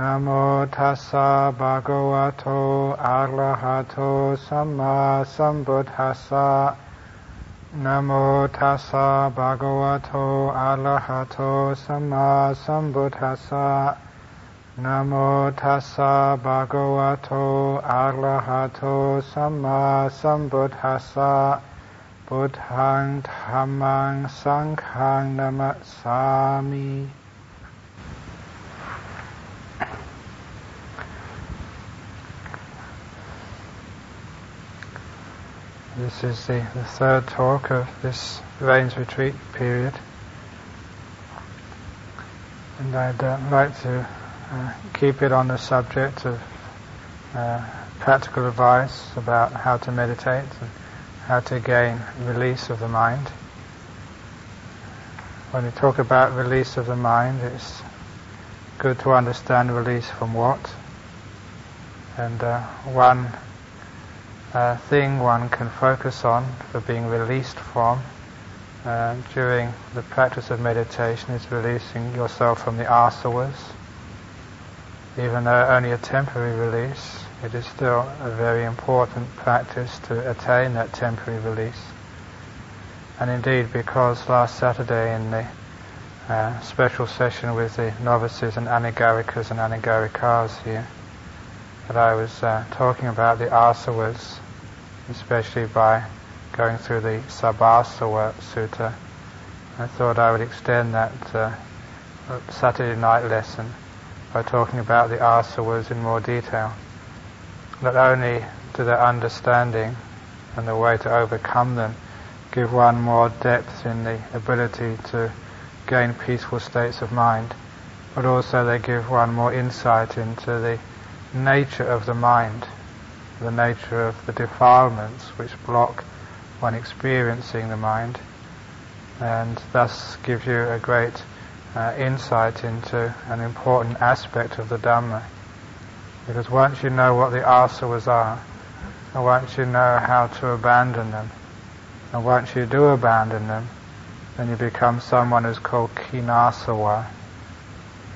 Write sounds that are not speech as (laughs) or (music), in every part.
นะโมตัสสะภะคะวะโต อะระหะโต สัมมาสัมพุทธัสสะนะโมตัสสะภะคะวะโต อะระหะโต สัมมาสัมพุทธัสสะนะโมตัสสะภะคะวะโต อะระหะโต สัมมาสัมพุทธัสสะพุทธังธัมมัง สังฆัง นะมัสสามิ This is the, the third talk of this Rains Retreat period. And I'd uh, like to uh, keep it on the subject of uh, practical advice about how to meditate and how to gain release of the mind. When we talk about release of the mind, it's good to understand release from what. And uh, one uh, thing one can focus on for being released from uh, during the practice of meditation is releasing yourself from the asavas. Even though only a temporary release, it is still a very important practice to attain that temporary release. And indeed, because last Saturday in the uh, special session with the novices and anagarikas and anagarikas here, that I was uh, talking about the asavas especially by going through the Sabbasava Sutta. I thought I would extend that uh, Saturday night lesson by talking about the asavas in more detail. Not only to their understanding and the way to overcome them give one more depth in the ability to gain peaceful states of mind, but also they give one more insight into the nature of the mind the nature of the defilements which block one experiencing the mind, and thus gives you a great uh, insight into an important aspect of the Dhamma. Because once you know what the asavas are, and once you know how to abandon them, and once you do abandon them, then you become someone who's called khinasava,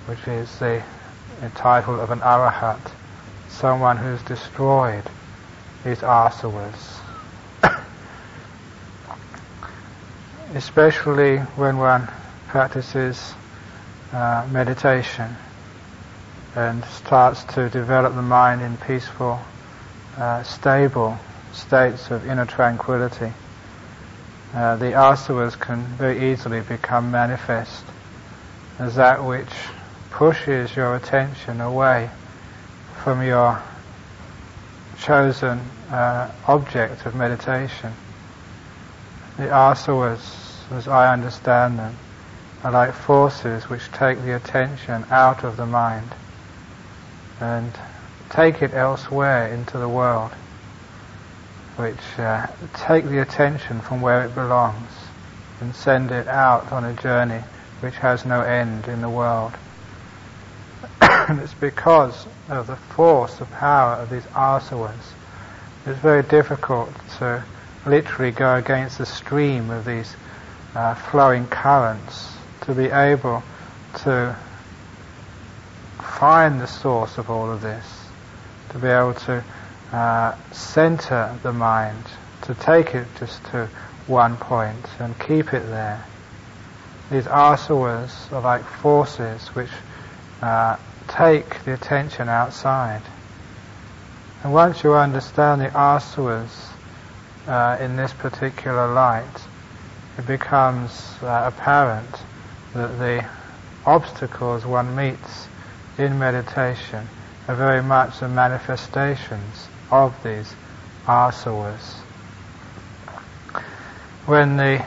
which is the, the title of an arahat, someone who's destroyed is asavas. (coughs) Especially when one practices uh, meditation and starts to develop the mind in peaceful, uh, stable states of inner tranquility. Uh, the asavas can very easily become manifest as that which pushes your attention away from your chosen uh, object of meditation. The asavas, as I understand them, are like forces which take the attention out of the mind and take it elsewhere into the world, which uh, take the attention from where it belongs and send it out on a journey which has no end in the world. (coughs) and it's because of the force, the power of these asavas it's very difficult to literally go against the stream of these uh, flowing currents to be able to find the source of all of this, to be able to uh, center the mind, to take it just to one point and keep it there. These asavas are like forces which uh, take the attention outside. And once you understand the asavas uh, in this particular light, it becomes uh, apparent that the obstacles one meets in meditation are very much the manifestations of these asavas. When the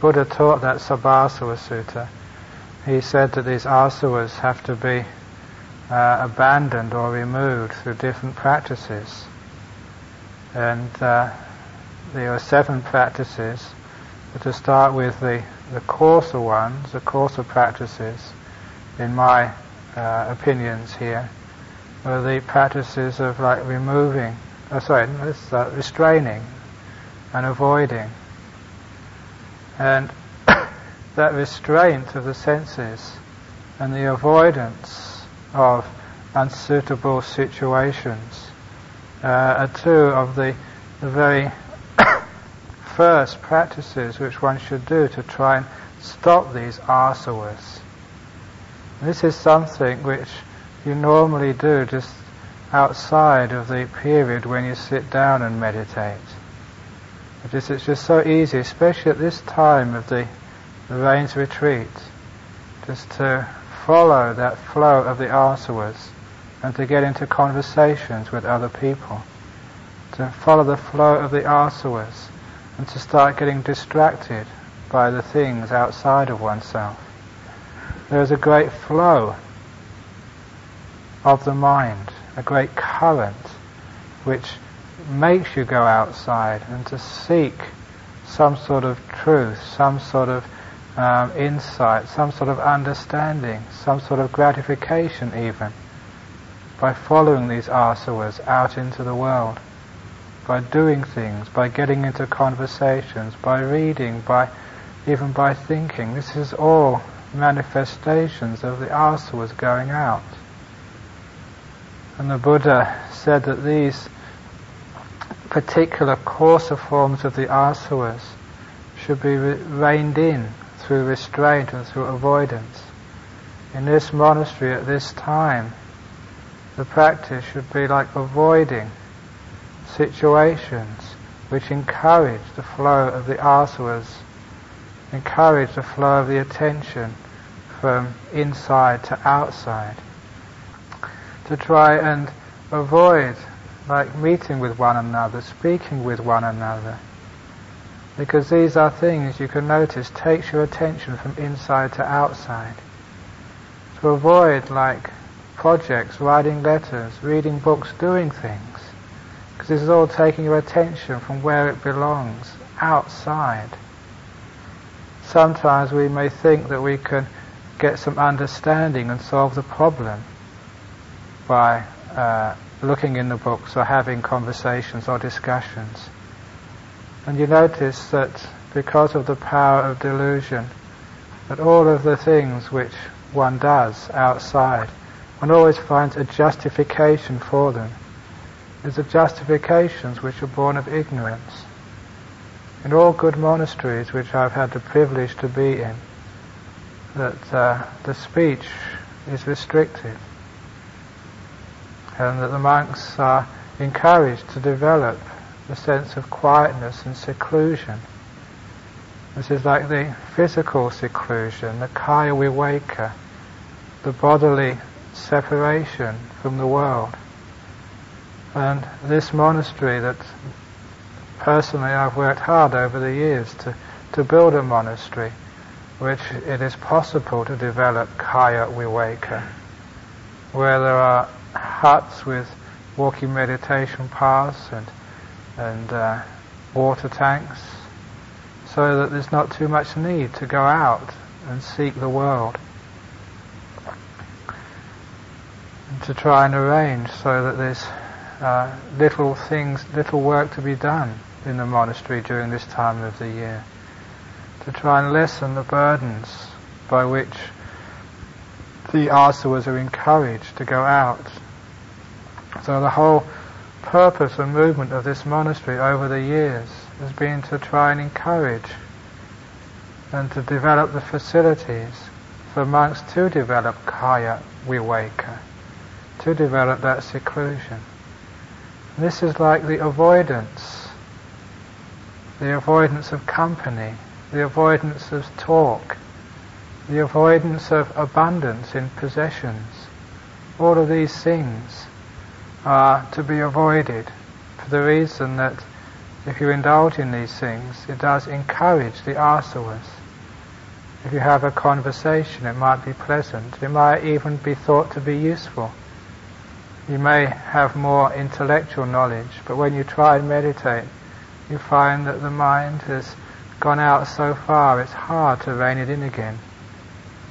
Buddha taught that Sabbasava Sutta, he said that these asavas have to be uh, abandoned or removed through different practices. And uh, there are seven practices. But to start with the, the coarser ones, the coarser practices, in my uh, opinions here, are the practices of like removing, oh, sorry, uh, restraining and avoiding. And (coughs) that restraint of the senses and the avoidance of unsuitable situations uh, are two of the, the very (coughs) first practices which one should do to try and stop these asavas. This is something which you normally do just outside of the period when you sit down and meditate. It is, it's just so easy, especially at this time of the, the rains retreat, just to follow that flow of the asavas and to get into conversations with other people. To follow the flow of the asavas and to start getting distracted by the things outside of oneself. There is a great flow of the mind, a great current which makes you go outside and to seek some sort of truth, some sort of um, insight, some sort of understanding, some sort of gratification even, by following these asavas out into the world, by doing things, by getting into conversations, by reading, by even by thinking. This is all manifestations of the asavas going out. And the Buddha said that these particular coarser forms of the asavas should be reined in through restraint and through avoidance. In this monastery at this time, the practice should be like avoiding situations which encourage the flow of the asavas, encourage the flow of the attention from inside to outside. To try and avoid like meeting with one another, speaking with one another. Because these are things you can notice takes your attention from inside to outside. To avoid like projects, writing letters, reading books, doing things. Because this is all taking your attention from where it belongs, outside. Sometimes we may think that we can get some understanding and solve the problem by uh, looking in the books or having conversations or discussions. And you notice that because of the power of delusion, that all of the things which one does outside, one always finds a justification for them. These are justifications which are born of ignorance. In all good monasteries which I've had the privilege to be in, that uh, the speech is restricted and that the monks are encouraged to develop the sense of quietness and seclusion. This is like the physical seclusion, the kaya viveka, the bodily separation from the world. And this monastery that personally I've worked hard over the years to, to build a monastery which it is possible to develop kaya viveka, where there are huts with walking meditation paths and, and uh, water tanks, so that there's not too much need to go out and seek the world. And to try and arrange so that there's uh, little things, little work to be done in the monastery during this time of the year. To try and lessen the burdens by which the asavas are encouraged to go out so the whole purpose and movement of this monastery over the years has been to try and encourage and to develop the facilities for monks to develop kaya viveka, to develop that seclusion. This is like the avoidance, the avoidance of company, the avoidance of talk, the avoidance of abundance in possessions. All of these things are to be avoided for the reason that if you indulge in these things, it does encourage the asavas. If you have a conversation, it might be pleasant. It might even be thought to be useful. You may have more intellectual knowledge, but when you try and meditate, you find that the mind has gone out so far, it's hard to rein it in again.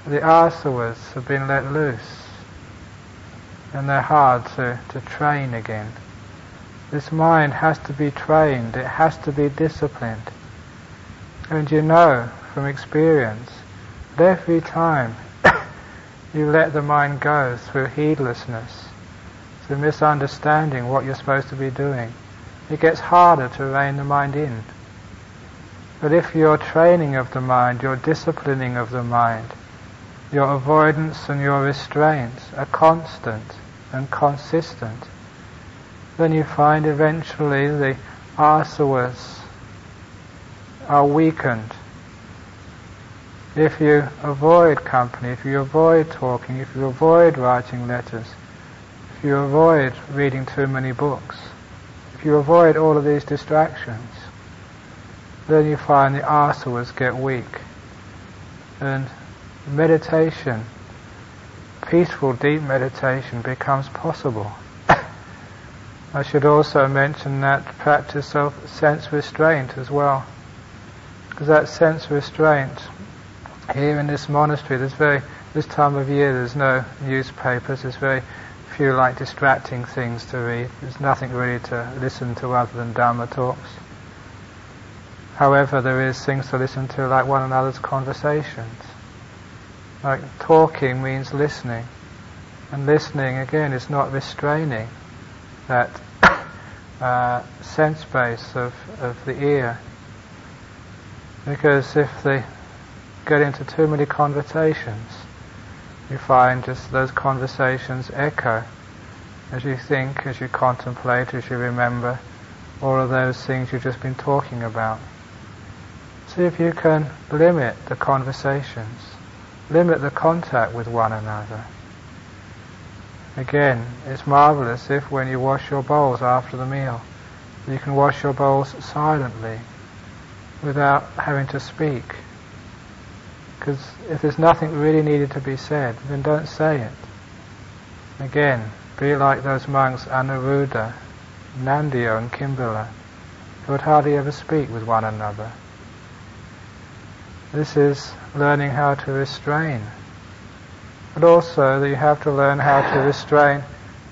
The asavas have been let loose and they're hard to, to train again. This mind has to be trained, it has to be disciplined. And you know from experience that every time (coughs) you let the mind go through heedlessness, through misunderstanding what you're supposed to be doing, it gets harder to rein the mind in. But if your training of the mind, your disciplining of the mind, your avoidance and your restraints are constant and consistent, then you find eventually the asavas are weakened. If you avoid company, if you avoid talking, if you avoid writing letters, if you avoid reading too many books, if you avoid all of these distractions, then you find the asavas get weak. And meditation, peaceful, deep meditation becomes possible. (coughs) I should also mention that practice of sense restraint as well. Because that sense restraint, here in this monastery, there's very, this time of year there's no newspapers, there's very few like distracting things to read. There's nothing really to listen to other than Dharma talks. However, there is things to listen to like one another's conversations. Like talking means listening. And listening, again, is not restraining that (coughs) uh, sense base of, of the ear. Because if they get into too many conversations, you find just those conversations echo as you think, as you contemplate, as you remember all of those things you've just been talking about. See if you can limit the conversations, limit the contact with one another. Again, it's marvelous if when you wash your bowls after the meal, you can wash your bowls silently, without having to speak. Because if there's nothing really needed to be said, then don't say it. Again, be like those monks Anuruddha, Nandiya and Kimbila, who would hardly ever speak with one another. This is learning how to restrain. But also that you have to learn how to restrain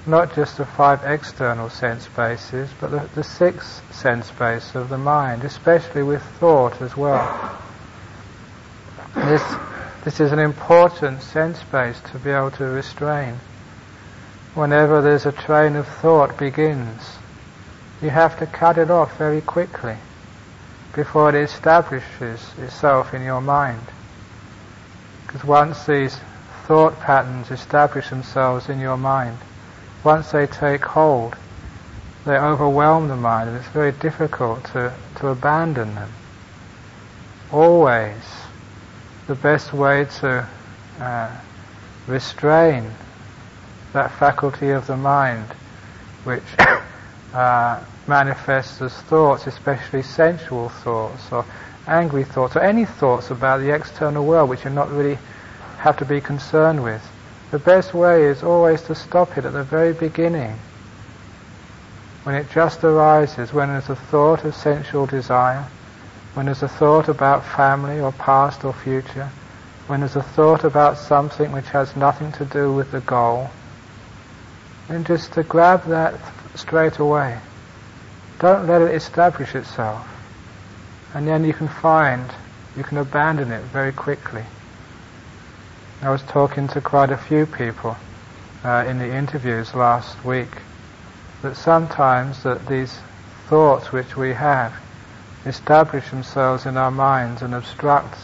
not just the five external sense bases, but the, the sixth sense base of the mind, especially with thought as well. This, this is an important sense base to be able to restrain. Whenever there's a train of thought begins, you have to cut it off very quickly before it establishes itself in your mind. Because once these thought patterns establish themselves in your mind, once they take hold, they overwhelm the mind and it's very difficult to, to abandon them. Always, the best way to uh, restrain that faculty of the mind which uh, manifests as thoughts, especially sensual thoughts or angry thoughts or any thoughts about the external world which you're not really have to be concerned with. The best way is always to stop it at the very beginning. When it just arises, when there's a thought of sensual desire, when there's a thought about family or past or future, when there's a thought about something which has nothing to do with the goal, then just to grab that straight away. Don't let it establish itself. And then you can find, you can abandon it very quickly. I was talking to quite a few people uh, in the interviews last week that sometimes that these thoughts which we have establish themselves in our minds and obstruct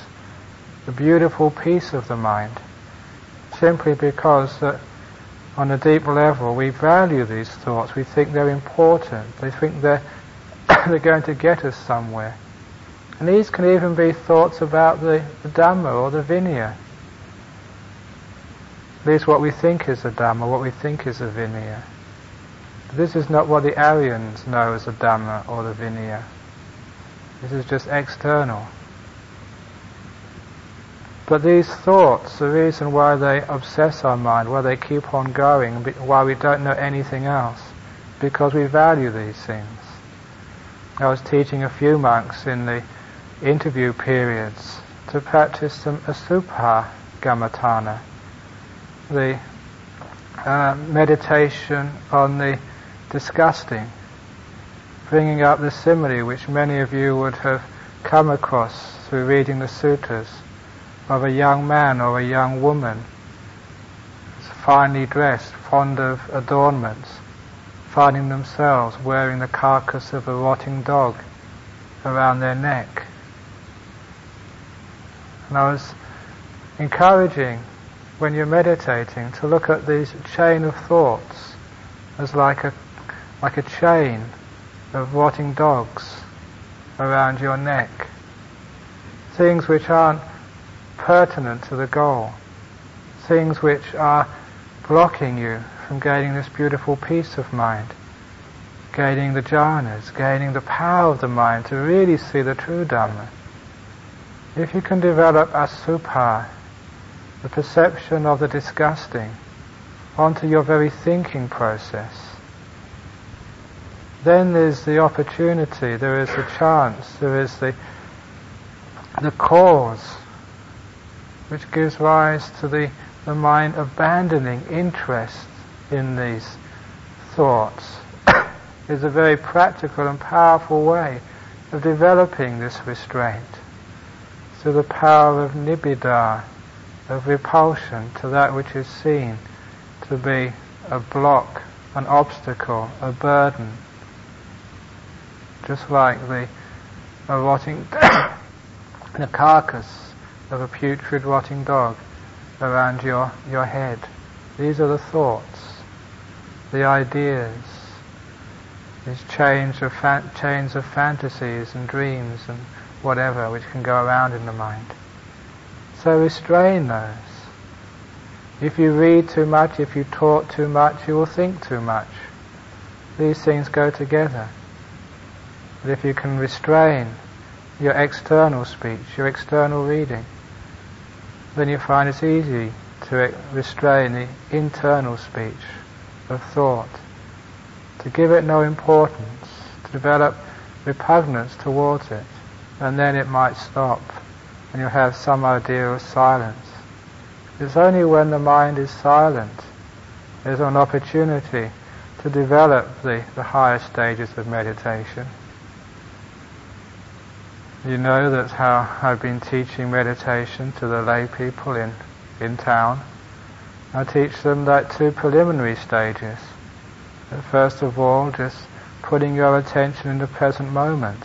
the beautiful peace of the mind simply because that on a deep level, we value these thoughts. We think they're important. We think they're, (coughs) they're going to get us somewhere. And these can even be thoughts about the, the Dhamma or the Vinaya. Least what we think is the Dhamma, what we think is the Vinaya. This is not what the Aryans know as the Dhamma or the Vinaya. This is just external. But these thoughts, the reason why they obsess our mind, why they keep on going, why we don't know anything else, because we value these things. I was teaching a few monks in the interview periods to practice some asubha kammatthana, the uh, meditation on the disgusting, bringing up the simile which many of you would have come across through reading the sutras of a young man or a young woman finely dressed, fond of adornments, finding themselves wearing the carcass of a rotting dog around their neck. And I was encouraging when you're meditating to look at these chain of thoughts as like a like a chain of rotting dogs around your neck. Things which aren't pertinent to the goal. Things which are blocking you from gaining this beautiful peace of mind, gaining the jhanas, gaining the power of the mind to really see the true Dhamma. If you can develop asubha, the perception of the disgusting, onto your very thinking process, then there's the opportunity, there is the chance, there is the the cause which gives rise to the, the mind abandoning interest in these thoughts (coughs) is a very practical and powerful way of developing this restraint. So the power of nibbida, of repulsion to that which is seen to be a block, an obstacle, a burden. Just like the a rotting (coughs) the carcass of a putrid rotting dog around your, your head. These are the thoughts, the ideas, these chains of, fa- chains of fantasies and dreams and whatever which can go around in the mind. So restrain those. If you read too much, if you talk too much, you will think too much. These things go together. But if you can restrain your external speech, your external reading, then you find it's easy to restrain the internal speech of thought, to give it no importance, to develop repugnance towards it, and then it might stop, and you'll have some idea of silence. It's only when the mind is silent there's an opportunity to develop the, the higher stages of meditation. You know that's how I've been teaching meditation to the lay people in, in town. I teach them that two preliminary stages. First of all, just putting your attention in the present moment.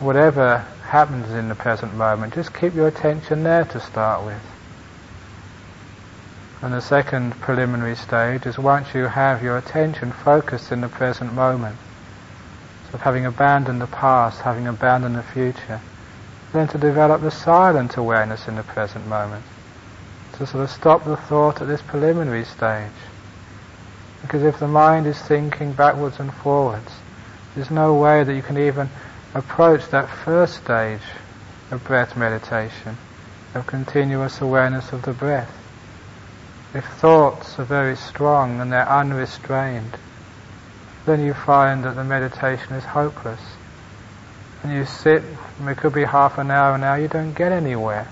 Whatever happens in the present moment, just keep your attention there to start with. And the second preliminary stage is once you have your attention focused in the present moment, of having abandoned the past, having abandoned the future, then to develop the silent awareness in the present moment. To sort of stop the thought at this preliminary stage. Because if the mind is thinking backwards and forwards, there's no way that you can even approach that first stage of breath meditation, of continuous awareness of the breath. If thoughts are very strong and they're unrestrained, then you find that the meditation is hopeless. And you sit, it could be half an hour now, you don't get anywhere.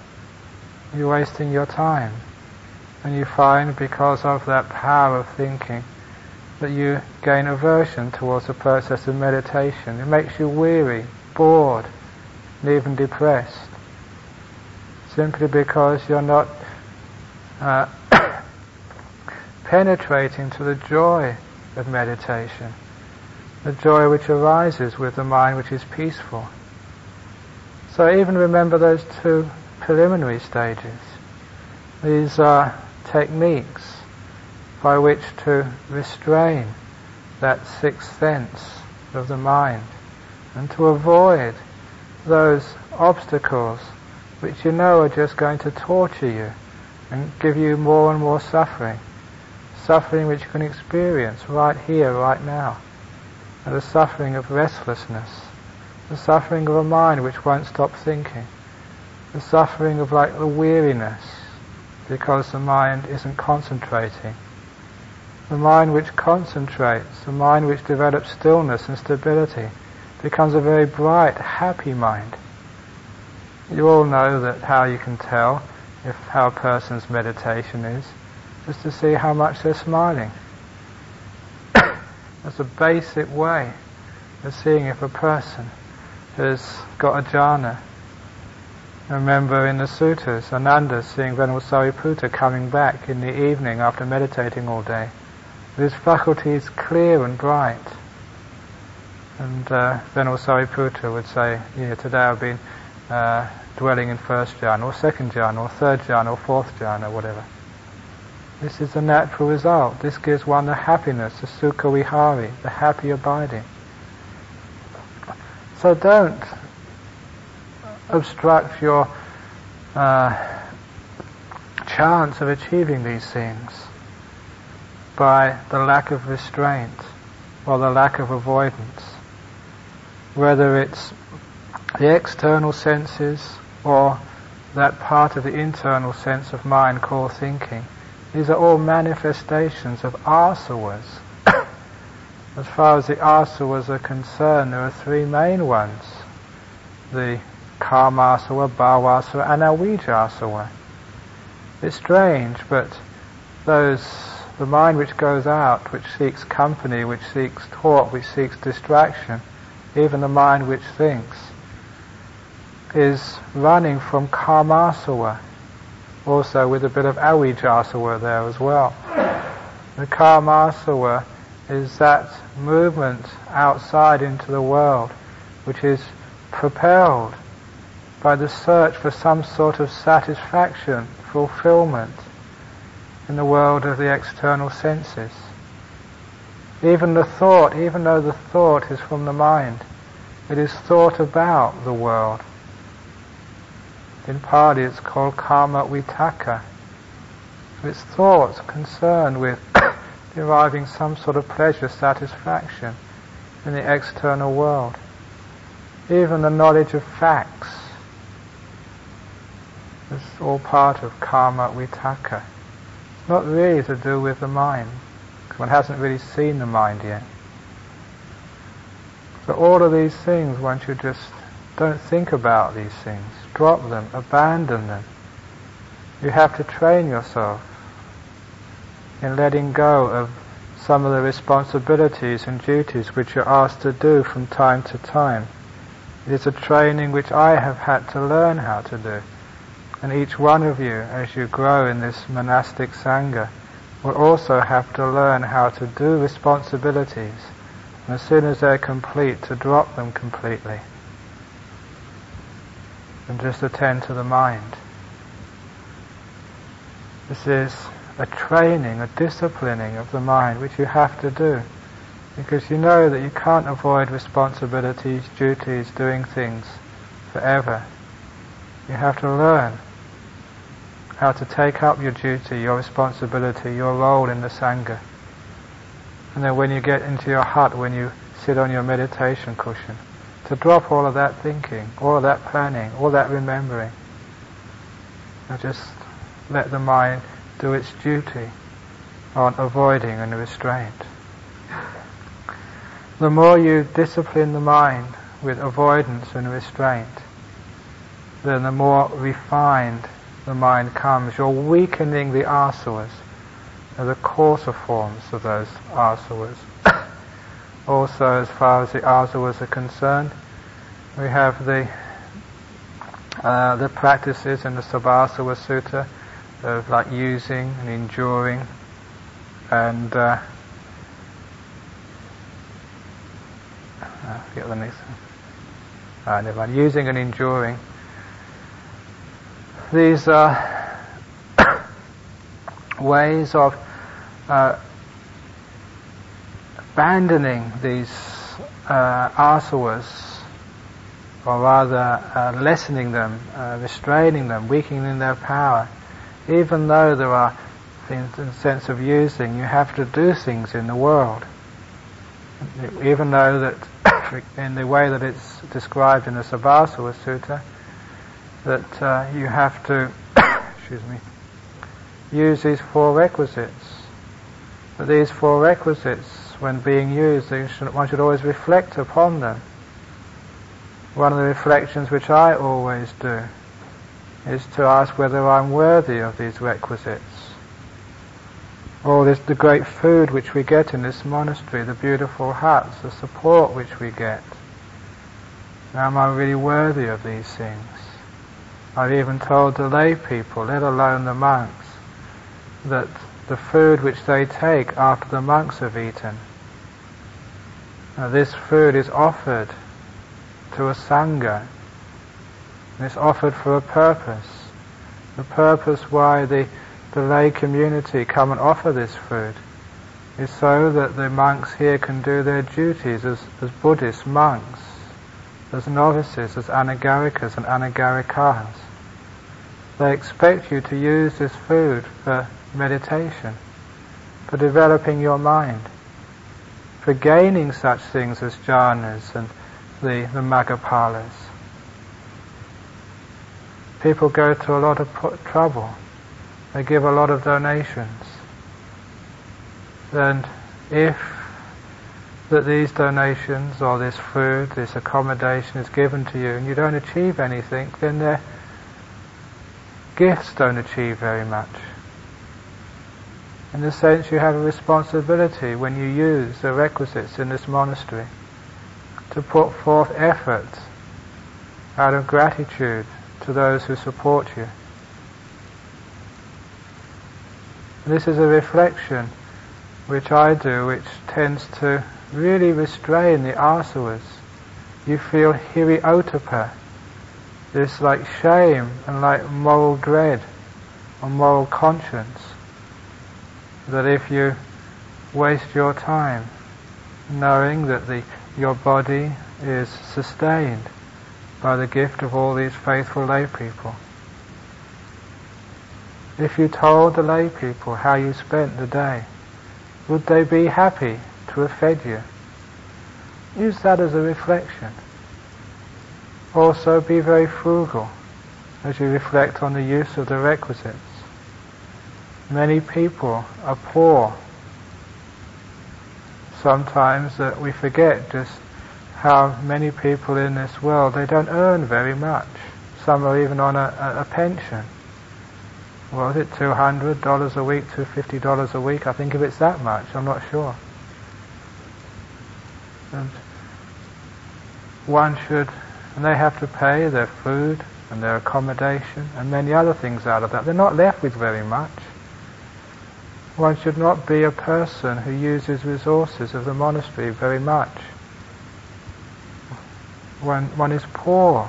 You're wasting your time. And you find because of that power of thinking that you gain aversion towards the process of meditation. It makes you weary, bored, and even depressed. Simply because you're not uh, (coughs) penetrating to the joy of meditation, the joy which arises with the mind which is peaceful. So even remember those two preliminary stages. These are techniques by which to restrain that sixth sense of the mind and to avoid those obstacles which you know are just going to torture you and give you more and more suffering suffering which you can experience right here, right now. And the suffering of restlessness, the suffering of a mind which won't stop thinking, the suffering of like the weariness because the mind isn't concentrating. The mind which concentrates, the mind which develops stillness and stability, becomes a very bright, happy mind. You all know that how you can tell if how a person's meditation is just to see how much they're smiling. (coughs) That's a basic way of seeing if a person has got a jhana. remember in the suttas, Ananda seeing Venerable Sariputta coming back in the evening after meditating all day. His faculties clear and bright. And uh, Venerable Sariputta would say, yeah, today I've been uh, dwelling in first jhana, or second jhana, or third jhana, or fourth jhana, or whatever. This is the natural result. This gives one the happiness, the sukha vihari, the happy abiding. So don't obstruct your uh, chance of achieving these things by the lack of restraint or the lack of avoidance. Whether it's the external senses or that part of the internal sense of mind called thinking, these are all manifestations of asavas. (coughs) as far as the asavas are concerned, there are three main ones. The Kamasava, Bhavasava, and Avijjasava. It's strange, but those, the mind which goes out, which seeks company, which seeks talk, which seeks distraction, even the mind which thinks, is running from Kamasava, also with a bit of Avijjasava there as well. The Kamasava is that movement outside into the world, which is propelled by the search for some sort of satisfaction, fulfillment in the world of the external senses. Even the thought, even though the thought is from the mind, it is thought about the world. In Pali it's called kama vitakka. It's thoughts concerned with (coughs) deriving some sort of pleasure, satisfaction in the external world. Even the knowledge of facts is all part of kama vitakka. It's not really to do with the mind. One hasn't really seen the mind yet. So all of these things, one should just don't think about these things. Drop them, abandon them. You have to train yourself in letting go of some of the responsibilities and duties which you're asked to do from time to time. It is a training which I have had to learn how to do. And each one of you, as you grow in this monastic sangha, will also have to learn how to do responsibilities. And as soon as they're complete, to drop them completely. And just attend to the mind. This is a training, a disciplining of the mind which you have to do. Because you know that you can't avoid responsibilities, duties, doing things forever. You have to learn how to take up your duty, your responsibility, your role in the Sangha. And then when you get into your hut, when you sit on your meditation cushion, to drop all of that thinking, all of that planning, all that remembering. And just let the mind do its duty on avoiding and restraint. The more you discipline the mind with avoidance and restraint, then the more refined the mind comes, you're weakening the asavas, the coarser forms of those asavas. Also, as far as the asavas are concerned, we have the uh, the practices in the Sabbasava Sutta of like using and enduring and uh, I the next one. Uh, never mind. Using and enduring these uh, (coughs) ways of uh, abandoning these uh, asavas, or rather uh, lessening them, uh, restraining them, weakening their power, even though there are things in the sense of using, you have to do things in the world. Even though that (coughs) in the way that it's described in the Sabbasava Sutta, that uh, you have to, (coughs) excuse me, use these four requisites. But these four requisites, when being used, should, one should always reflect upon them. One of the reflections which I always do is to ask whether I'm worthy of these requisites. Or this, the great food which we get in this monastery, the beautiful huts, the support which we get. Am I really worthy of these things? I've even told the lay people, let alone the monks, that the food which they take after the monks have eaten, now this food is offered to a sangha. It's offered for a purpose. The purpose why the, the lay community come and offer this food is so that the monks here can do their duties as, as Buddhist monks, as novices, as anagarikas and anagarikas. They expect you to use this food for meditation, for developing your mind, for gaining such things as jhanas and the, the maggaphalas. People go through a lot of trouble. They give a lot of donations. And if that these donations or this food, this accommodation is given to you and you don't achieve anything, then their gifts don't achieve very much. In the sense you have a responsibility when you use the requisites in this monastery to put forth effort out of gratitude to those who support you. This is a reflection which I do, which tends to really restrain the asavas. You feel hiri this like shame and like moral dread or moral conscience that if you waste your time knowing that the, your body is sustained by the gift of all these faithful lay people. If you told the lay people how you spent the day, would they be happy to have fed you? Use that as a reflection. Also be very frugal as you reflect on the use of the requisites. Many people are poor. Sometimes that we forget just how many people in this world, they don't earn very much. Some are even on a, a, a pension. What is it, $200 a week, $250 a week? I think if it's that much, I'm not sure. And one should, and they have to pay their food and their accommodation and many other things out of that. They're not left with very much. One should not be a person who uses resources of the monastery very much when one is poor,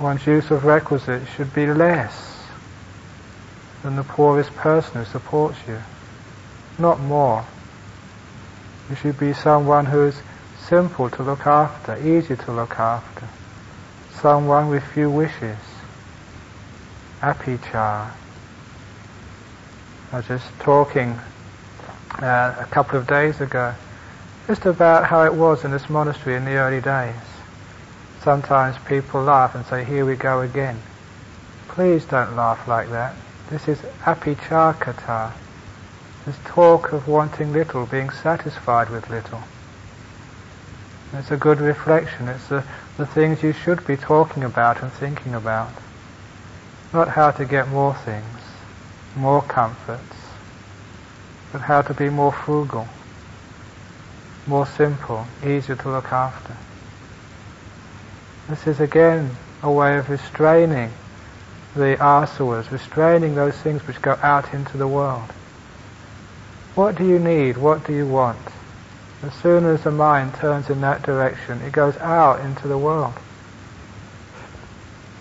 one's use of requisites should be less than the poorest person who supports you, not more. You should be someone who is simple to look after, easy to look after, someone with few wishes. Appiccha. I was just talking uh, a couple of days ago just about how it was in this monastery in the early days. Sometimes people laugh and say, here we go again. Please don't laugh like that. This is appicchakatha. This talk of wanting little, being satisfied with little. It's a good reflection. It's the, the things you should be talking about and thinking about. Not how to get more things, more comforts, but how to be more frugal more simple, easier to look after. This is again a way of restraining the asavas, restraining those things which go out into the world. What do you need? What do you want? As soon as the mind turns in that direction, it goes out into the world.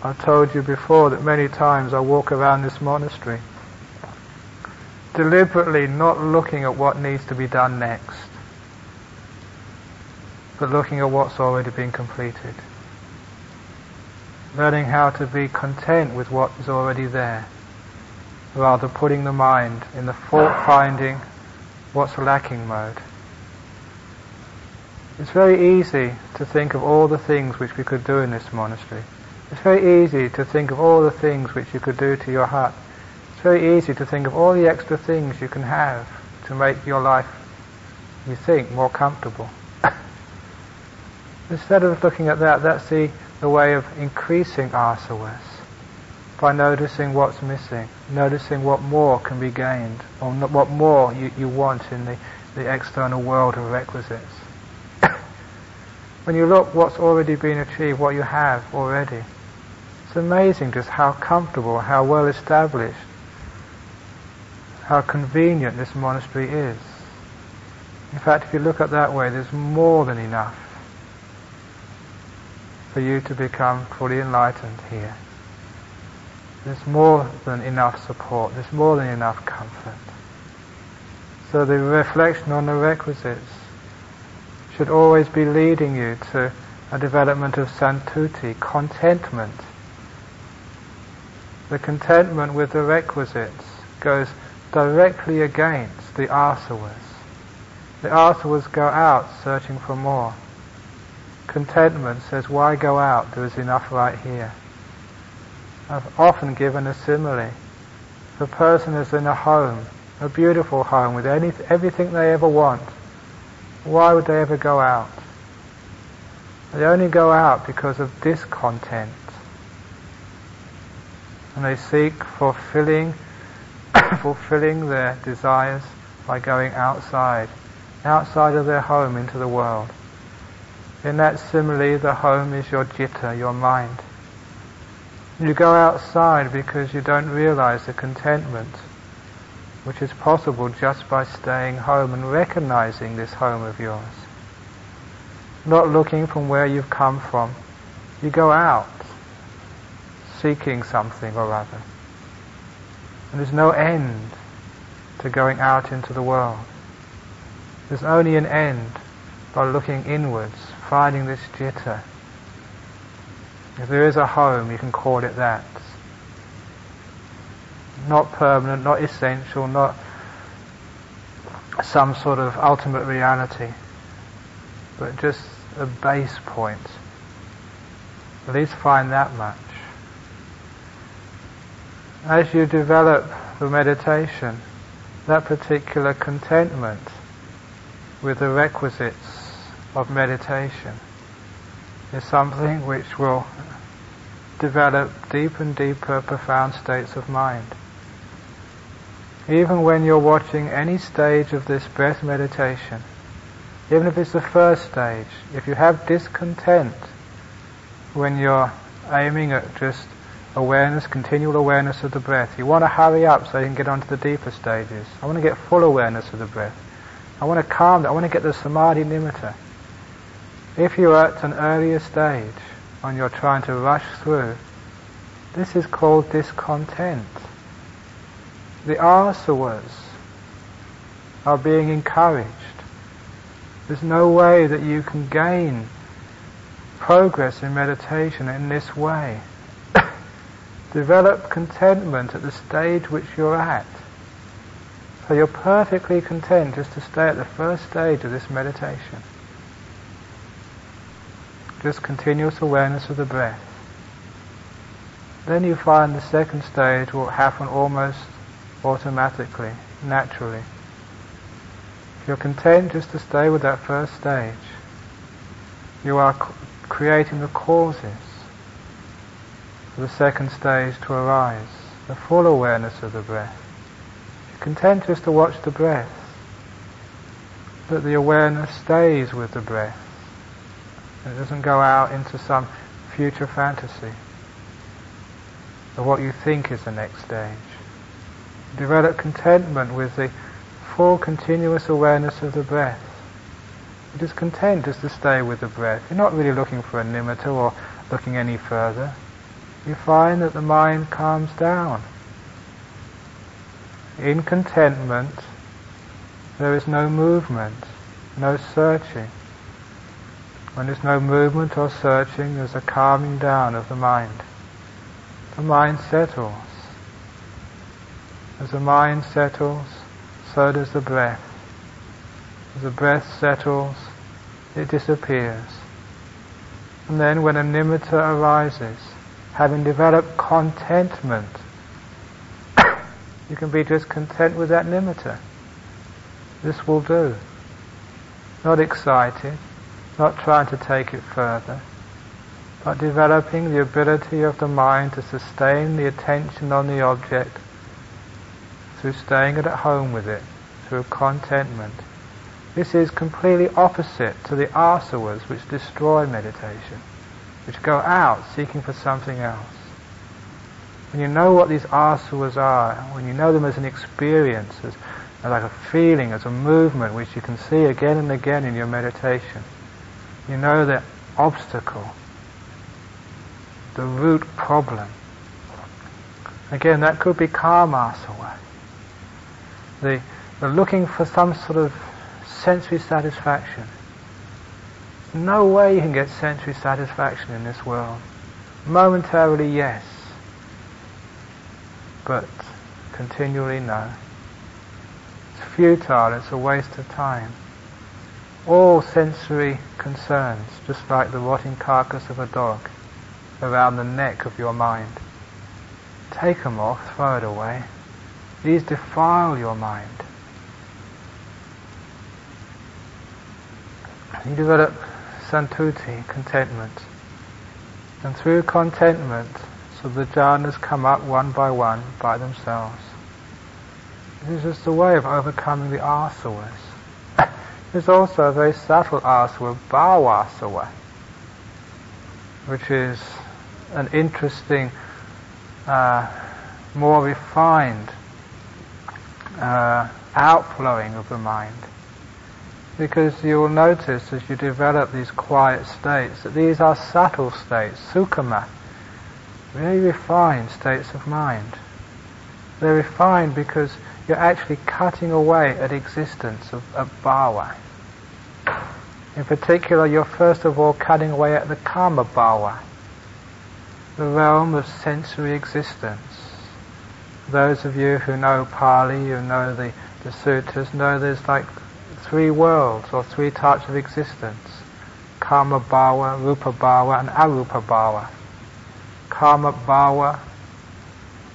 I've told you before that many times I walk around this monastery deliberately not looking at what needs to be done next but looking at what's already been completed. Learning how to be content with what is already there, rather putting the mind in the fault finding, what's lacking mode. It's very easy to think of all the things which we could do in this monastery. It's very easy to think of all the things which you could do to your hut. It's very easy to think of all the extra things you can have to make your life, you think, more comfortable. (laughs) Instead of looking at that, that's the, the way of increasing asavas by noticing what's missing, noticing what more can be gained, or what more you, you want in the, the external world of requisites. (coughs) when you look what's already been achieved, what you have already, It's amazing just how comfortable, how well established, how convenient this monastery is. In fact, if you look at that way, there's more than enough for you to become fully enlightened here. There's more than enough support, there's more than enough comfort. So the reflection on the requisites should always be leading you to a development of santutthi, contentment. The contentment with the requisites goes directly against the asavas. The asavas go out searching for more. Contentment says, why go out? There is enough right here. I've often given a simile. A person is in a home, a beautiful home with any, everything they ever want, why would they ever go out? They only go out because of discontent. And they seek fulfilling, fulfilling their desires by going outside, outside of their home into the world. In that simile, the home is your citta, your mind. You go outside because you don't realize the contentment which is possible just by staying home and recognizing this home of yours. Not looking from where you've come from. You go out seeking something or other. And there's no end to going out into the world. There's only an end by looking inwards, finding this citta, if there is a home, you can call it that. Not permanent, not essential, not some sort of ultimate reality, but just a base point. At least find that much. As you develop the meditation, that particular contentment with the requisites of meditation is something which will develop deep and deeper profound states of mind. Even when you're watching any stage of this breath meditation, even if it's the first stage, if you have discontent when you're aiming at just awareness, continual awareness of the breath, you want to hurry up so you can get onto the deeper stages. I want to get full awareness of the breath. I want to calm, I want to get the samadhi nimitta. If you're at an earlier stage and you're trying to rush through, this is called discontent. The asavas are being encouraged. There's no way that you can gain progress in meditation in this way. Develop contentment at the stage which you're at. So you're perfectly content just to stay at the first stage of this meditation just continuous awareness of the breath. Then you find the second stage will happen almost automatically, naturally. If you're content just to stay with that first stage, you are creating the causes for the second stage to arise, the full awareness of the breath. Content just to watch the breath, that the awareness stays with the breath. It doesn't go out into some future fantasy of what you think is the next stage. Develop contentment with the full continuous awareness of the breath. It is content just to stay with the breath. You're not really looking for a nimitta or looking any further. You find that the mind calms down. In contentment, there is no movement, no searching. When there's no movement or searching, there's a calming down of the mind. The mind settles. As the mind settles, so does the breath. As the breath settles, it disappears. And then when a nimitta arises, having developed contentment, (coughs) you can be just content with that nimitta. This will do. Not excited, not trying to take it further, but developing the ability of the mind to sustain the attention on the object through staying at home with it, through contentment. This is completely opposite to the asavas which destroy meditation, which go out seeking for something else. when you know what these asavas are, when you know them as an experience, as, like a feeling, as a movement which you can see again and again in your meditation, you know the obstacle, the root problem. Again, that could be kama asava. The, the looking for some sort of sensory satisfaction. No way you can get sensory satisfaction in this world. Momentarily, yes. But continually, no. It's futile, it's a waste of time. All sensory concerns, just like the rotting carcass of a dog, around the neck of your mind. Take them off, throw it away. These defile your mind. You develop santutthi, contentment. And through contentment, so the jhanas come up one by one by themselves. This is a way of overcoming the asavas. There's (laughs) also a very subtle asava, bhavasava, which is an interesting, uh, more refined uh, outflowing of the mind because you will notice as you develop these quiet states that these are subtle states, sukhuma, very refined states of mind. They're refined because you're actually cutting away at existence of, of bhava. In particular, you're first of all cutting away at the kama bhava, the realm of sensory existence. Those of you who know Pali, who know the, the sutras, know there's like three worlds or three types of existence. kama bhava, rupa bhava and arupa bhava. Kama bhava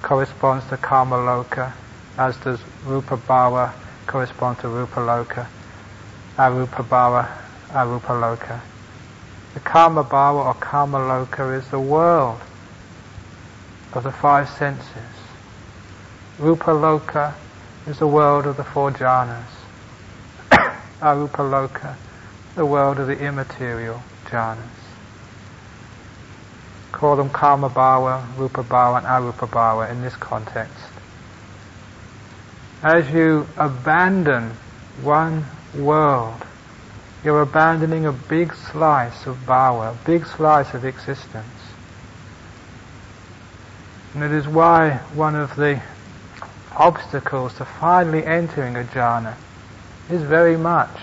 corresponds to kama loka, as does rupa bhava correspond to rupa loka, arupa bhava, arupa loka. The kama bhava or kama loka is the world of the five senses. Rupa loka is the world of the four jhanas. Arupaloka, the world of the immaterial jhanas. Call them kama bhava, Rupa Bhava and Arupa Bhava in this context. As you abandon one world, you're abandoning a big slice of bhava, a big slice of existence. And it is why one of the obstacles to finally entering a jhana is very much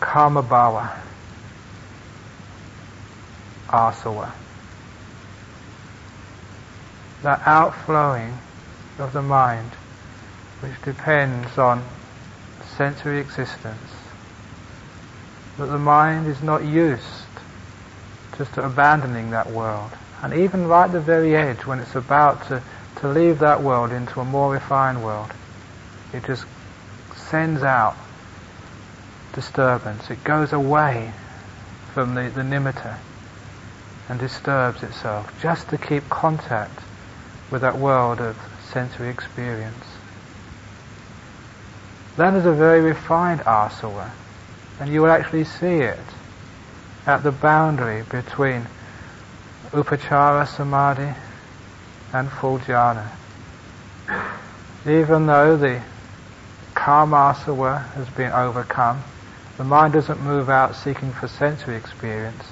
kama bhava, asava. The outflowing of the mind, which depends on sensory existence, that the mind is not used just to abandoning that world. And even right at the very edge, when it's about to, to leave that world into a more refined world, it just sends out disturbance. It goes away from the, the nimitta and disturbs itself just to keep contact with that world of sensory experience. That is a very refined asava, and you will actually see it at the boundary between upachara samadhi and full jhana. Even though the kama has been overcome, the mind doesn't move out seeking for sensory experience.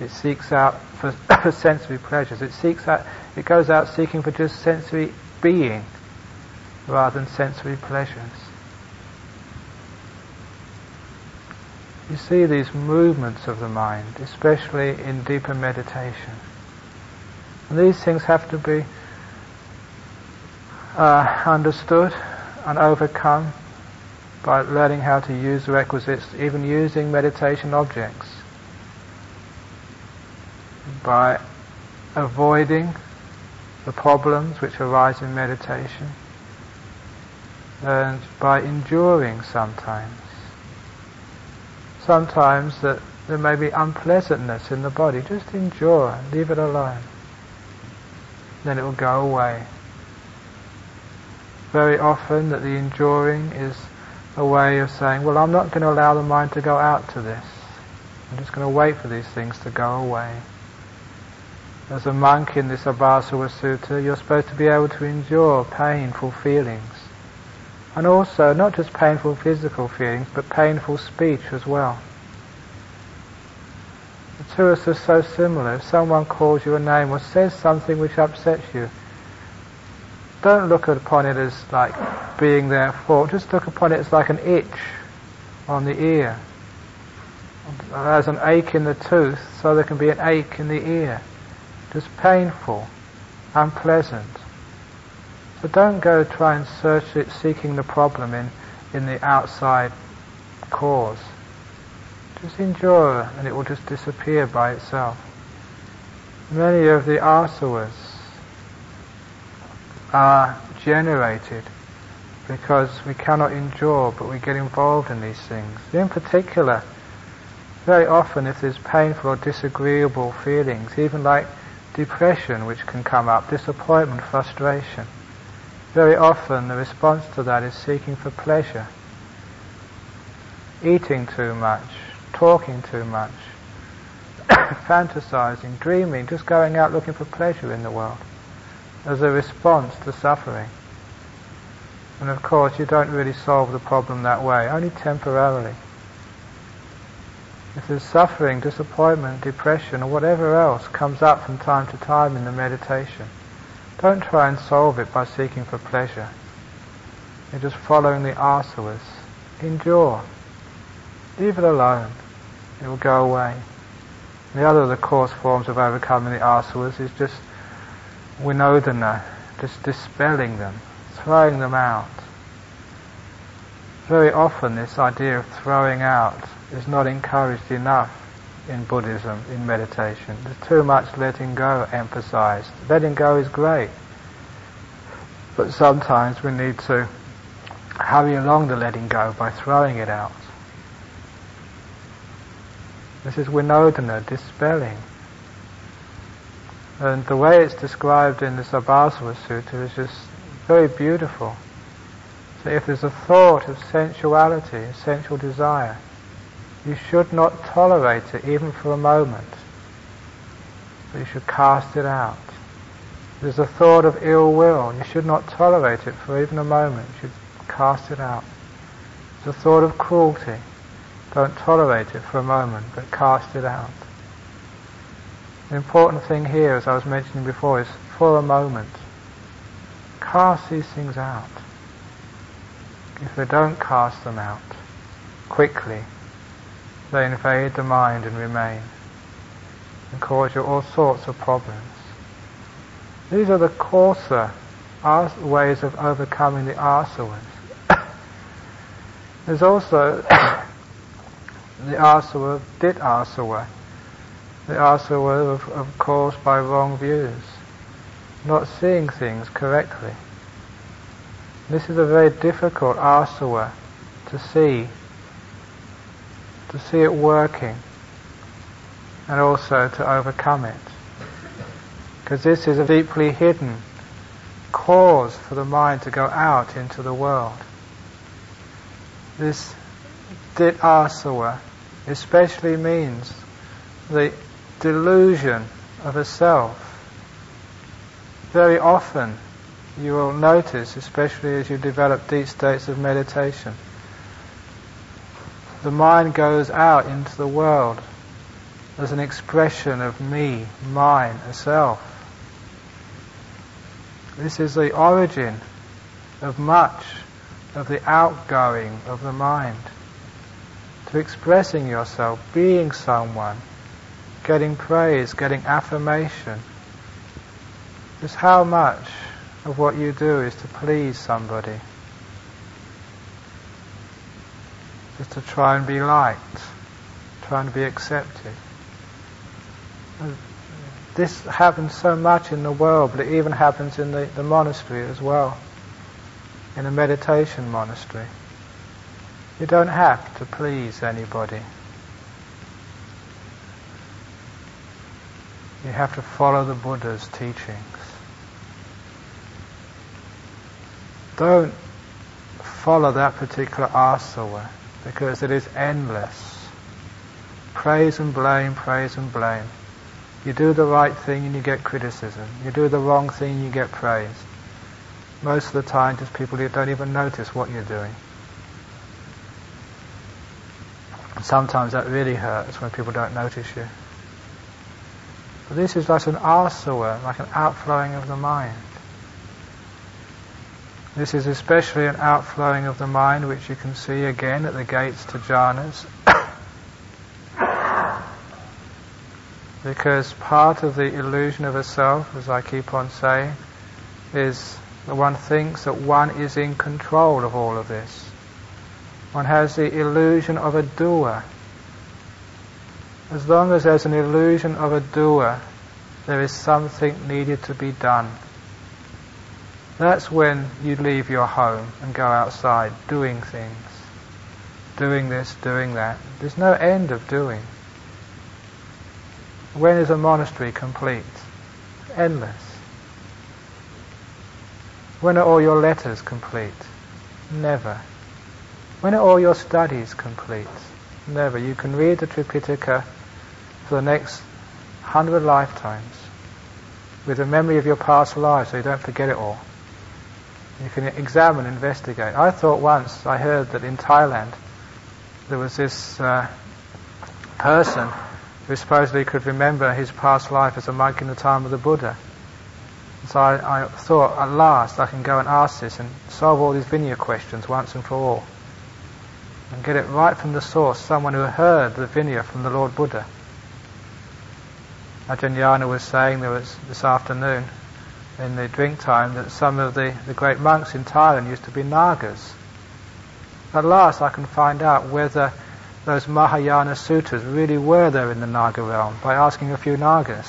It seeks out (coughs) for, sensory pleasures. It seeks out, it goes out seeking for just sensory being rather than sensory pleasures. You see these movements of the mind, especially in deeper meditation. And these things have to be uh, understood and overcome by learning how to use requisites, even using meditation objects, by avoiding the problems which arise in meditation, and by enduring sometimes. Sometimes that there may be unpleasantness in the body, just endure, leave it alone. Then it will go away. Very often that the enduring is a way of saying, well, I'm not going to allow the mind to go out to this. I'm just going to wait for these things to go away. as a monk in this Sabbasava Sutta, you're supposed to be able to endure painful feelings. And also, not just painful physical feelings, but painful speech as well. The two are so similar. If someone calls you a name or says something which upsets you, don't look upon it as like being their fault. Just look upon it as like an itch on the ear. There's an ache in the tooth, so there can be an ache in the ear. Just painful, unpleasant. So don't go try and search it, seeking the problem in, in the outside cause. Just endure and it will just disappear by itself. Many of the asavas are generated because we cannot endure but we get involved in these things. In particular, very often if there's painful or disagreeable feelings, even like depression which can come up, disappointment, frustration, very often the response to that is seeking for pleasure. Eating too much, talking too much, (coughs) fantasizing, dreaming, just going out looking for pleasure in the world as a response to suffering. And of course, you don't really solve the problem that way, only temporarily. If there's suffering, disappointment, depression, or whatever else comes up from time to time in the meditation, don't try and solve it by seeking for pleasure. You're just following the asavas. Endure. Leave it alone. It will go away. The other of the coarse forms of overcoming the asavas is just vinodana, just dispelling them, throwing them out. Very often this idea of throwing out is not encouraged enough in Buddhism, in meditation. There's too much letting go emphasized. Letting go is great, but sometimes we need to hurry along the letting go by throwing it out. This is vinodana, dispelling. And the way it's described in the Sabbasava Sutta is just very beautiful. So if there's a thought of sensuality, sensual desire, you should not tolerate it even for a moment. But you should cast it out. If there's a thought of ill will, you should not tolerate it for even a moment. You should cast it out. If There's a thought of cruelty. Don't tolerate it for a moment, but cast it out. The important thing here, as I was mentioning before, is for a moment. Cast these things out. If they don't cast them out quickly, they invade the mind and remain and cause you all sorts of problems. These are the coarser ways of overcoming the asavas. (coughs) There's also (coughs) the asava, dit the asava of, of course, by wrong views, not seeing things correctly. This is a very difficult asava to see, to see it working, and also to overcome it. Because this is a deeply hidden cause for the mind to go out into the world. This dit asava especially means the delusion of a self. Very often you will notice, especially as you develop deep states of meditation, the mind goes out into the world as an expression of me, mine, a self. This is the origin of much of the outgoing of the mind. To expressing yourself, being someone, getting praise, getting affirmation. Just how much of what you do is to please somebody. Just to try and be liked, trying to be accepted. This happens so much in the world, but it even happens in the, the monastery as well, in a meditation monastery. You don't have to please anybody. You have to follow the Buddha's teachings. Don't follow that particular asava because it is endless. Praise and blame, praise and blame. You do the right thing and you get criticism. You do the wrong thing and you get praise. Most of the time, just people don't even notice what you're doing. sometimes that really hurts when people don't notice you. But this is like an asava, like an outflowing of the mind. This is especially an outflowing of the mind which you can see again at the gates to jhanas. (coughs) because part of the illusion of a self, as I keep on saying, is that one thinks that one is in control of all of this. One has the illusion of a doer. As long as there's an illusion of a doer, there is something needed to be done. That's when you leave your home and go outside doing things. Doing this, doing that. There's no end of doing. When is a monastery complete? Endless. When are all your letters complete? Never. When are all your studies complete? Never. You can read the Tripitaka for the next hundred lifetimes with the memory of your past lives so you don't forget it all. You can examine, investigate. I thought once, I heard that in Thailand there was this uh, person who supposedly could remember his past life as a monk in the time of the Buddha. So I, I thought, at last I can go and ask this and solve all these Vinaya questions once and for all. And get it right from the source, someone who heard the Vinaya from the Lord Buddha. Ajahn was saying there was this afternoon in the drink time that some of the, the great monks in Thailand used to be Nagas. At last I can find out whether those Mahayana sutras really were there in the Naga realm by asking a few Nagas.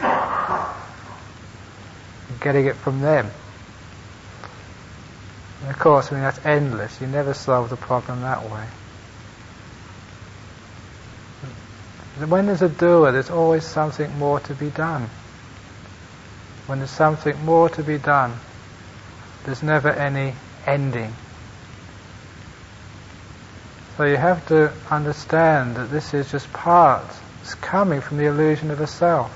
(laughs) Getting it from them. And of course, I mean, that's endless. You never solve the problem that way. When there's a doer, there's always something more to be done. When there's something more to be done, there's never any ending. So you have to understand that this is just part, it's coming from the illusion of a self,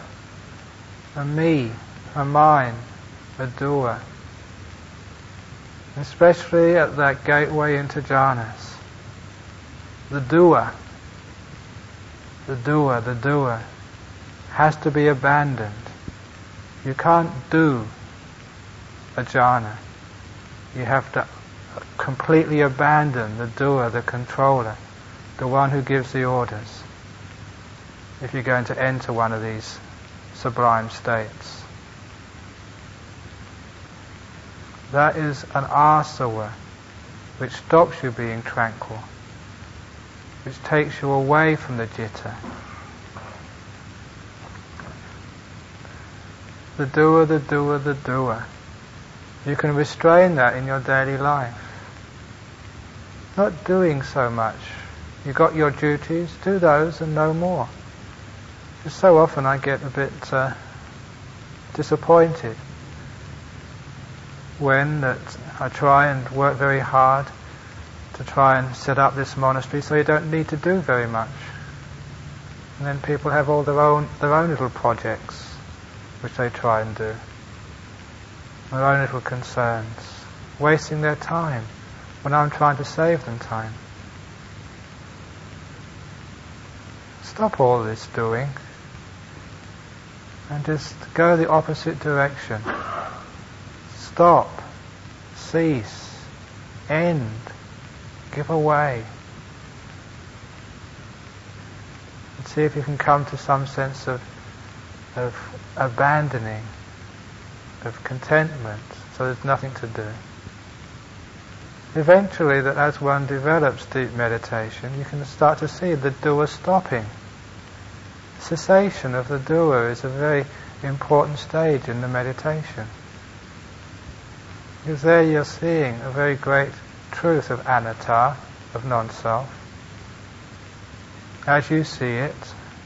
a me, a mind, a doer. Especially at that gateway into jhanas. The doer, the doer, the doer has to be abandoned. You can't do a jhana. You have to completely abandon the doer, the controller, the one who gives the orders, if you're going to enter one of these sublime states. That is an asava which stops you being tranquil, which takes you away from the citta. The doer, the doer, the doer. You can restrain that in your daily life. Not doing so much. You got your duties, do those and no more. Just so often I get a bit uh, disappointed when that I try and work very hard to try and set up this monastery so you don't need to do very much. And then people have all their own their own little projects which they try and do. Their own little concerns. Wasting their time when I'm trying to save them time. Stop all this doing and just go the opposite direction stop, cease, end, give away. And see if you can come to some sense of, of abandoning, of contentment, so there's nothing to do. Eventually, that as one develops deep meditation, you can start to see the doer stopping. Cessation of the doer is a very important stage in the meditation. Because there you're seeing a very great truth of anatta, of non-self. As you see it,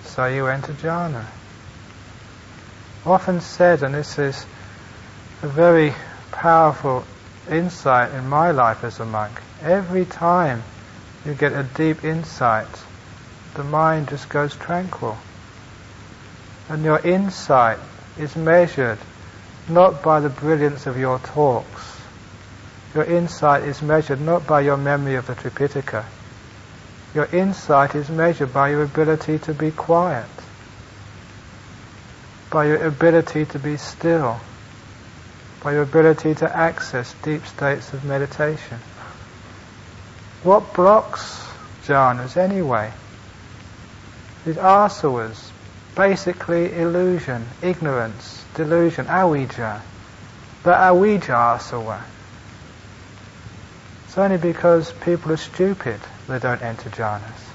so you enter jhana. Often said, and this is a very powerful insight in my life as a monk, every time you get a deep insight, the mind just goes tranquil. And your insight is measured not by the brilliance of your talks. Your insight is measured not by your memory of the Tripitaka. Your insight is measured by your ability to be quiet, by your ability to be still, by your ability to access deep states of meditation. What blocks jhanas anyway? These asavas, basically illusion, ignorance, delusion, avijja. The avijja asava. It's only because people are stupid they don't enter jhanas.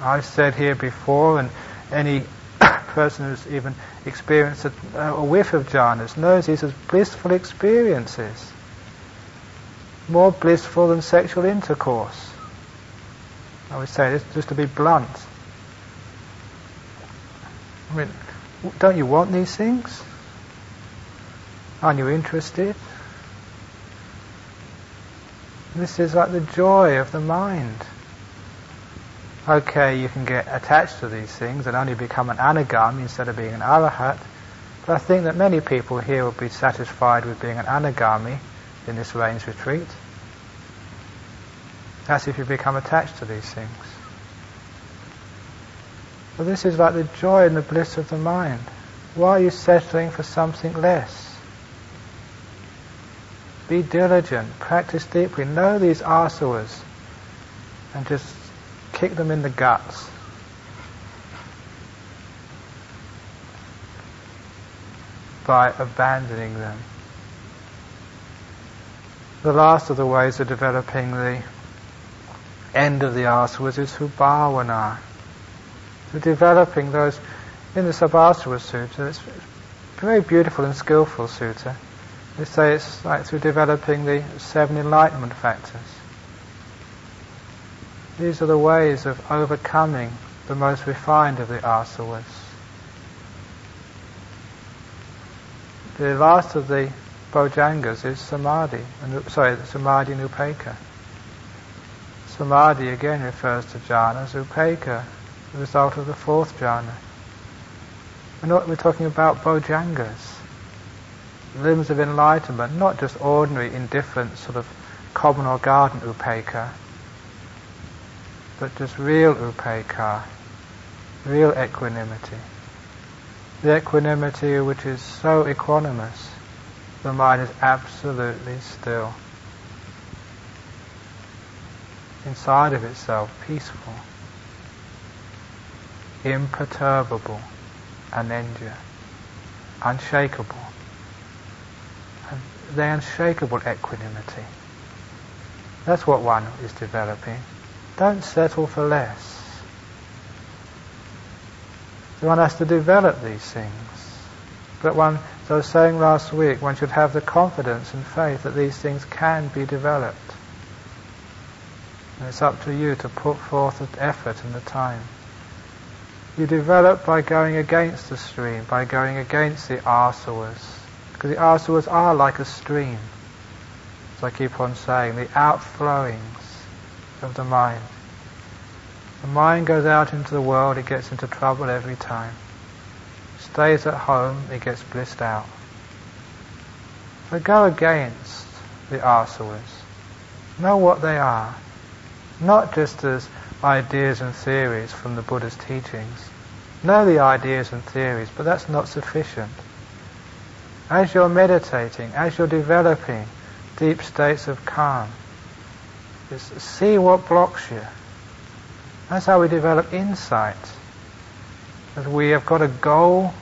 I've said here before, and any (coughs) person who's even experienced a, a whiff of jhanas knows these as blissful experiences, more blissful than sexual intercourse. I would say this just to be blunt. I mean, don't you want these things? Aren't you interested? This is like the joy of the mind. Okay, you can get attached to these things and only become an anagami instead of being an arahat. But I think that many people here will be satisfied with being an anagami in this rains retreat. That's if you become attached to these things. This is like the joy and the bliss of the mind. Why are you settling for something less? Be diligent, practice deeply, know these asavas, and just kick them in the guts. By abandoning them. The last of the ways of developing the end of the asavas is through bhavana. Through developing those in the Sabbasava Sutta, it's a very beautiful and skillful sutta. They say it's like through developing the seven enlightenment factors. These are the ways of overcoming the most refined of the asavas. The last of the bojjhangas is samadhi, and, sorry, samadhi and upekkha. Samadhi again refers to jhanas, upekkha, the result of the fourth jhana. We're, not, we're talking about bojjhangas limbs of enlightenment, not just ordinary, indifferent, sort of common or garden upekkha, but just real upekkha, real equanimity. The equanimity which is so equanimous, the mind is absolutely still. Inside of itself, peaceful, imperturbable, anindya, unshakable the unshakable equanimity. That's what one is developing. Don't settle for less. So one has to develop these things. But one, as I was saying last week, one should have the confidence and faith that these things can be developed. And it's up to you to put forth the effort and the time. You develop by going against the stream, by going against the asavas, because the asavas are like a stream. As I keep on saying, the outflowings of the mind. The mind goes out into the world, it gets into trouble every time. Stays at home, it gets blissed out. So go against the asavas. Know what they are. Not just as ideas and theories from the Buddha's teachings. Know the ideas and theories, but that's not sufficient. As you're meditating, as you're developing deep states of calm, just see what blocks you. That's how we develop insight. As we have got a goal,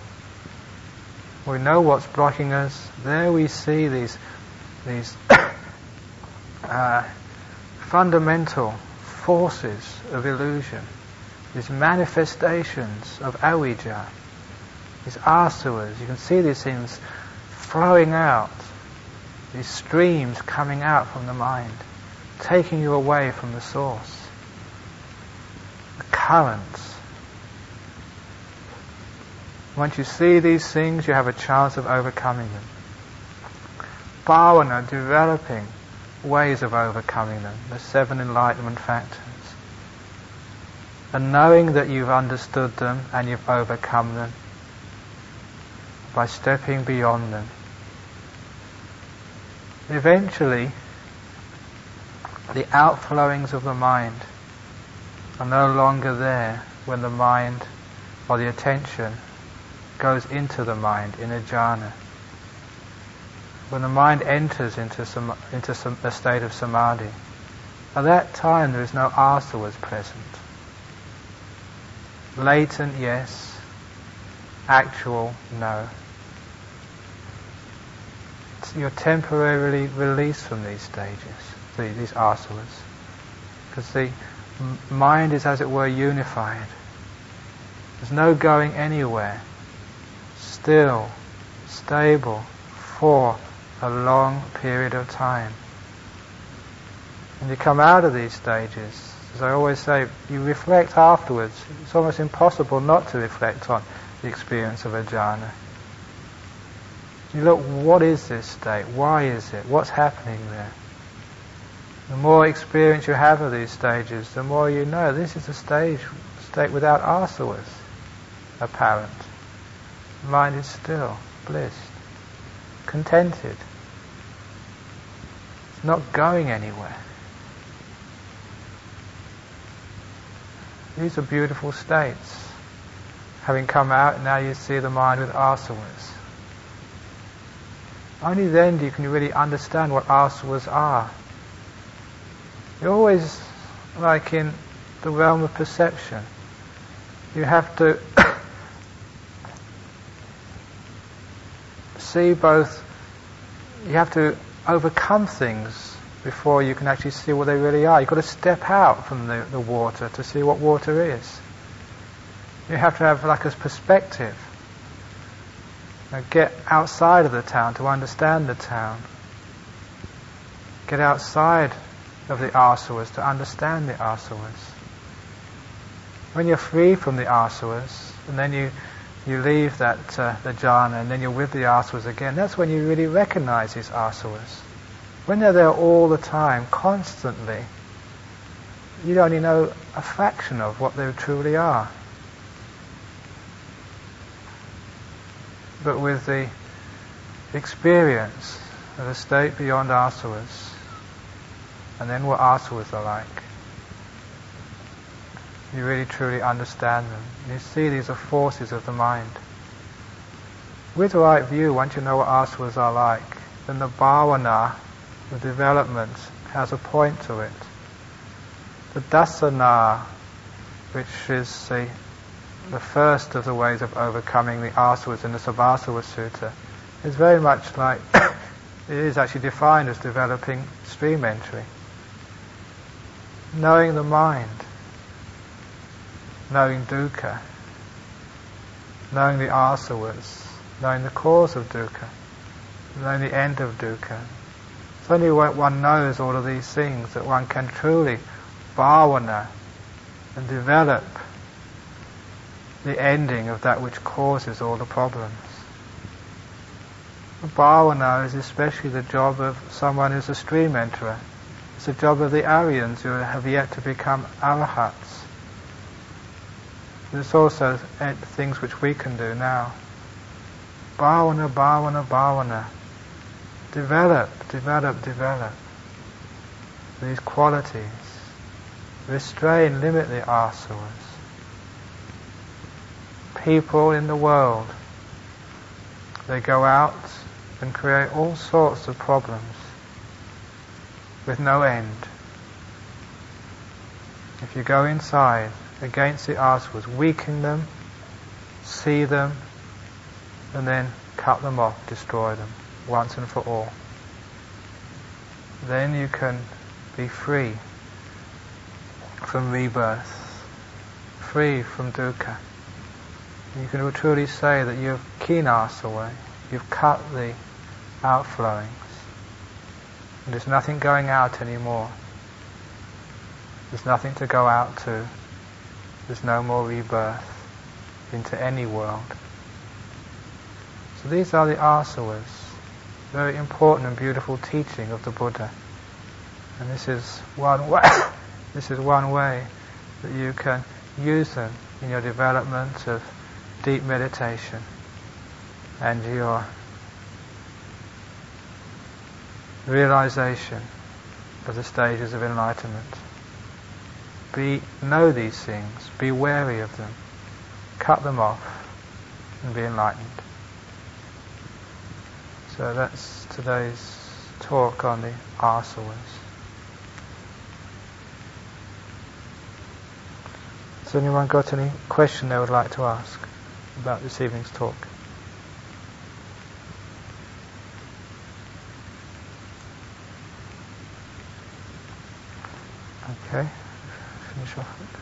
we know what's blocking us. There we see these these (coughs) uh, fundamental forces of illusion, these manifestations of avijja, these asavas. You can see these things flowing out, these streams coming out from the mind, taking you away from the source. The currents. Once you see these things, you have a chance of overcoming them. Bhavana, developing ways of overcoming them, the seven enlightenment factors. And knowing that you've understood them and you've overcome them, by stepping beyond them, eventually the outflowings of the mind are no longer there when the mind or the attention goes into the mind in a jhana. When the mind enters into, some, into some, a state of samadhi, at that time there is no asavas present. Latent, yes. Actual, no. You're temporarily released from these stages, these asavas. Because the mind is, as it were, unified. There's no going anywhere. Still, stable, for a long period of time. And you come out of these stages, as I always say, you reflect afterwards. It's almost impossible not to reflect on the experience of a jhana. You look, what is this state? Why is it? What's happening there? The more experience you have of these stages, the more you know this is a stage, state without asavas apparent. Mind is still, blissed, contented. It's not going anywhere. These are beautiful states. Having come out, now you see the mind with asavas. Only then do you can really understand what asavas are. You're always like in the realm of perception. You have to (coughs) (coughs) see both, you have to overcome things before you can actually see what they really are. You've got to step out from the, the water to see what water is. You have to have like a perspective. Get outside of the town to understand the town. Get outside of the asavas to understand the asavas. When you're free from the asavas, and then you you leave that uh, the jhana, and then you're with the asavas again. That's when you really recognize these asavas. When they're there all the time, constantly, you only know a fraction of what they truly are. But with the experience of a state beyond asavas, and then what asavas are like, you really truly understand them. You see these are forces of the mind. With right view, once you know what asavas are like, then the bhavana the development has a point to it. The dassana, which is the, the first of the ways of overcoming the asavas in the Sabbasava Sutta, is very much like, (coughs) it is actually defined as developing stream entry. Knowing the mind, knowing dukkha, knowing the asavas, knowing the cause of dukkha, knowing the end of dukkha, it's only when one knows all of these things that one can truly bhavana and develop the ending of that which causes all the problems. Bhavana is especially the job of someone who's a stream enterer. It's the job of the Aryans who have yet to become arahats. There's also things which we can do now. Bhavana, bhavana, bhavana develop, develop, develop these qualities. Restrain, limit the asavas. People in the world, they go out and create all sorts of problems with no end. If you go inside against the asavas, weaken them, see them, and then cut them off, destroy them once and for all. Then you can be free from rebirth, free from dukkha. You can truly say that you've khinasava, you've cut the outflowings. And there's nothing going out anymore. There's nothing to go out to. There's no more rebirth into any world. So these are the asavas very important and beautiful teaching of the Buddha. And this is one way, (coughs) this is one way that you can use them in your development of deep meditation and your realization of the stages of enlightenment. Be, know these things, be wary of them, cut them off, and be enlightened. So that's today's talk on the asavas. Has anyone got any question they would like to ask about this evening's talk? Okay, finish off it.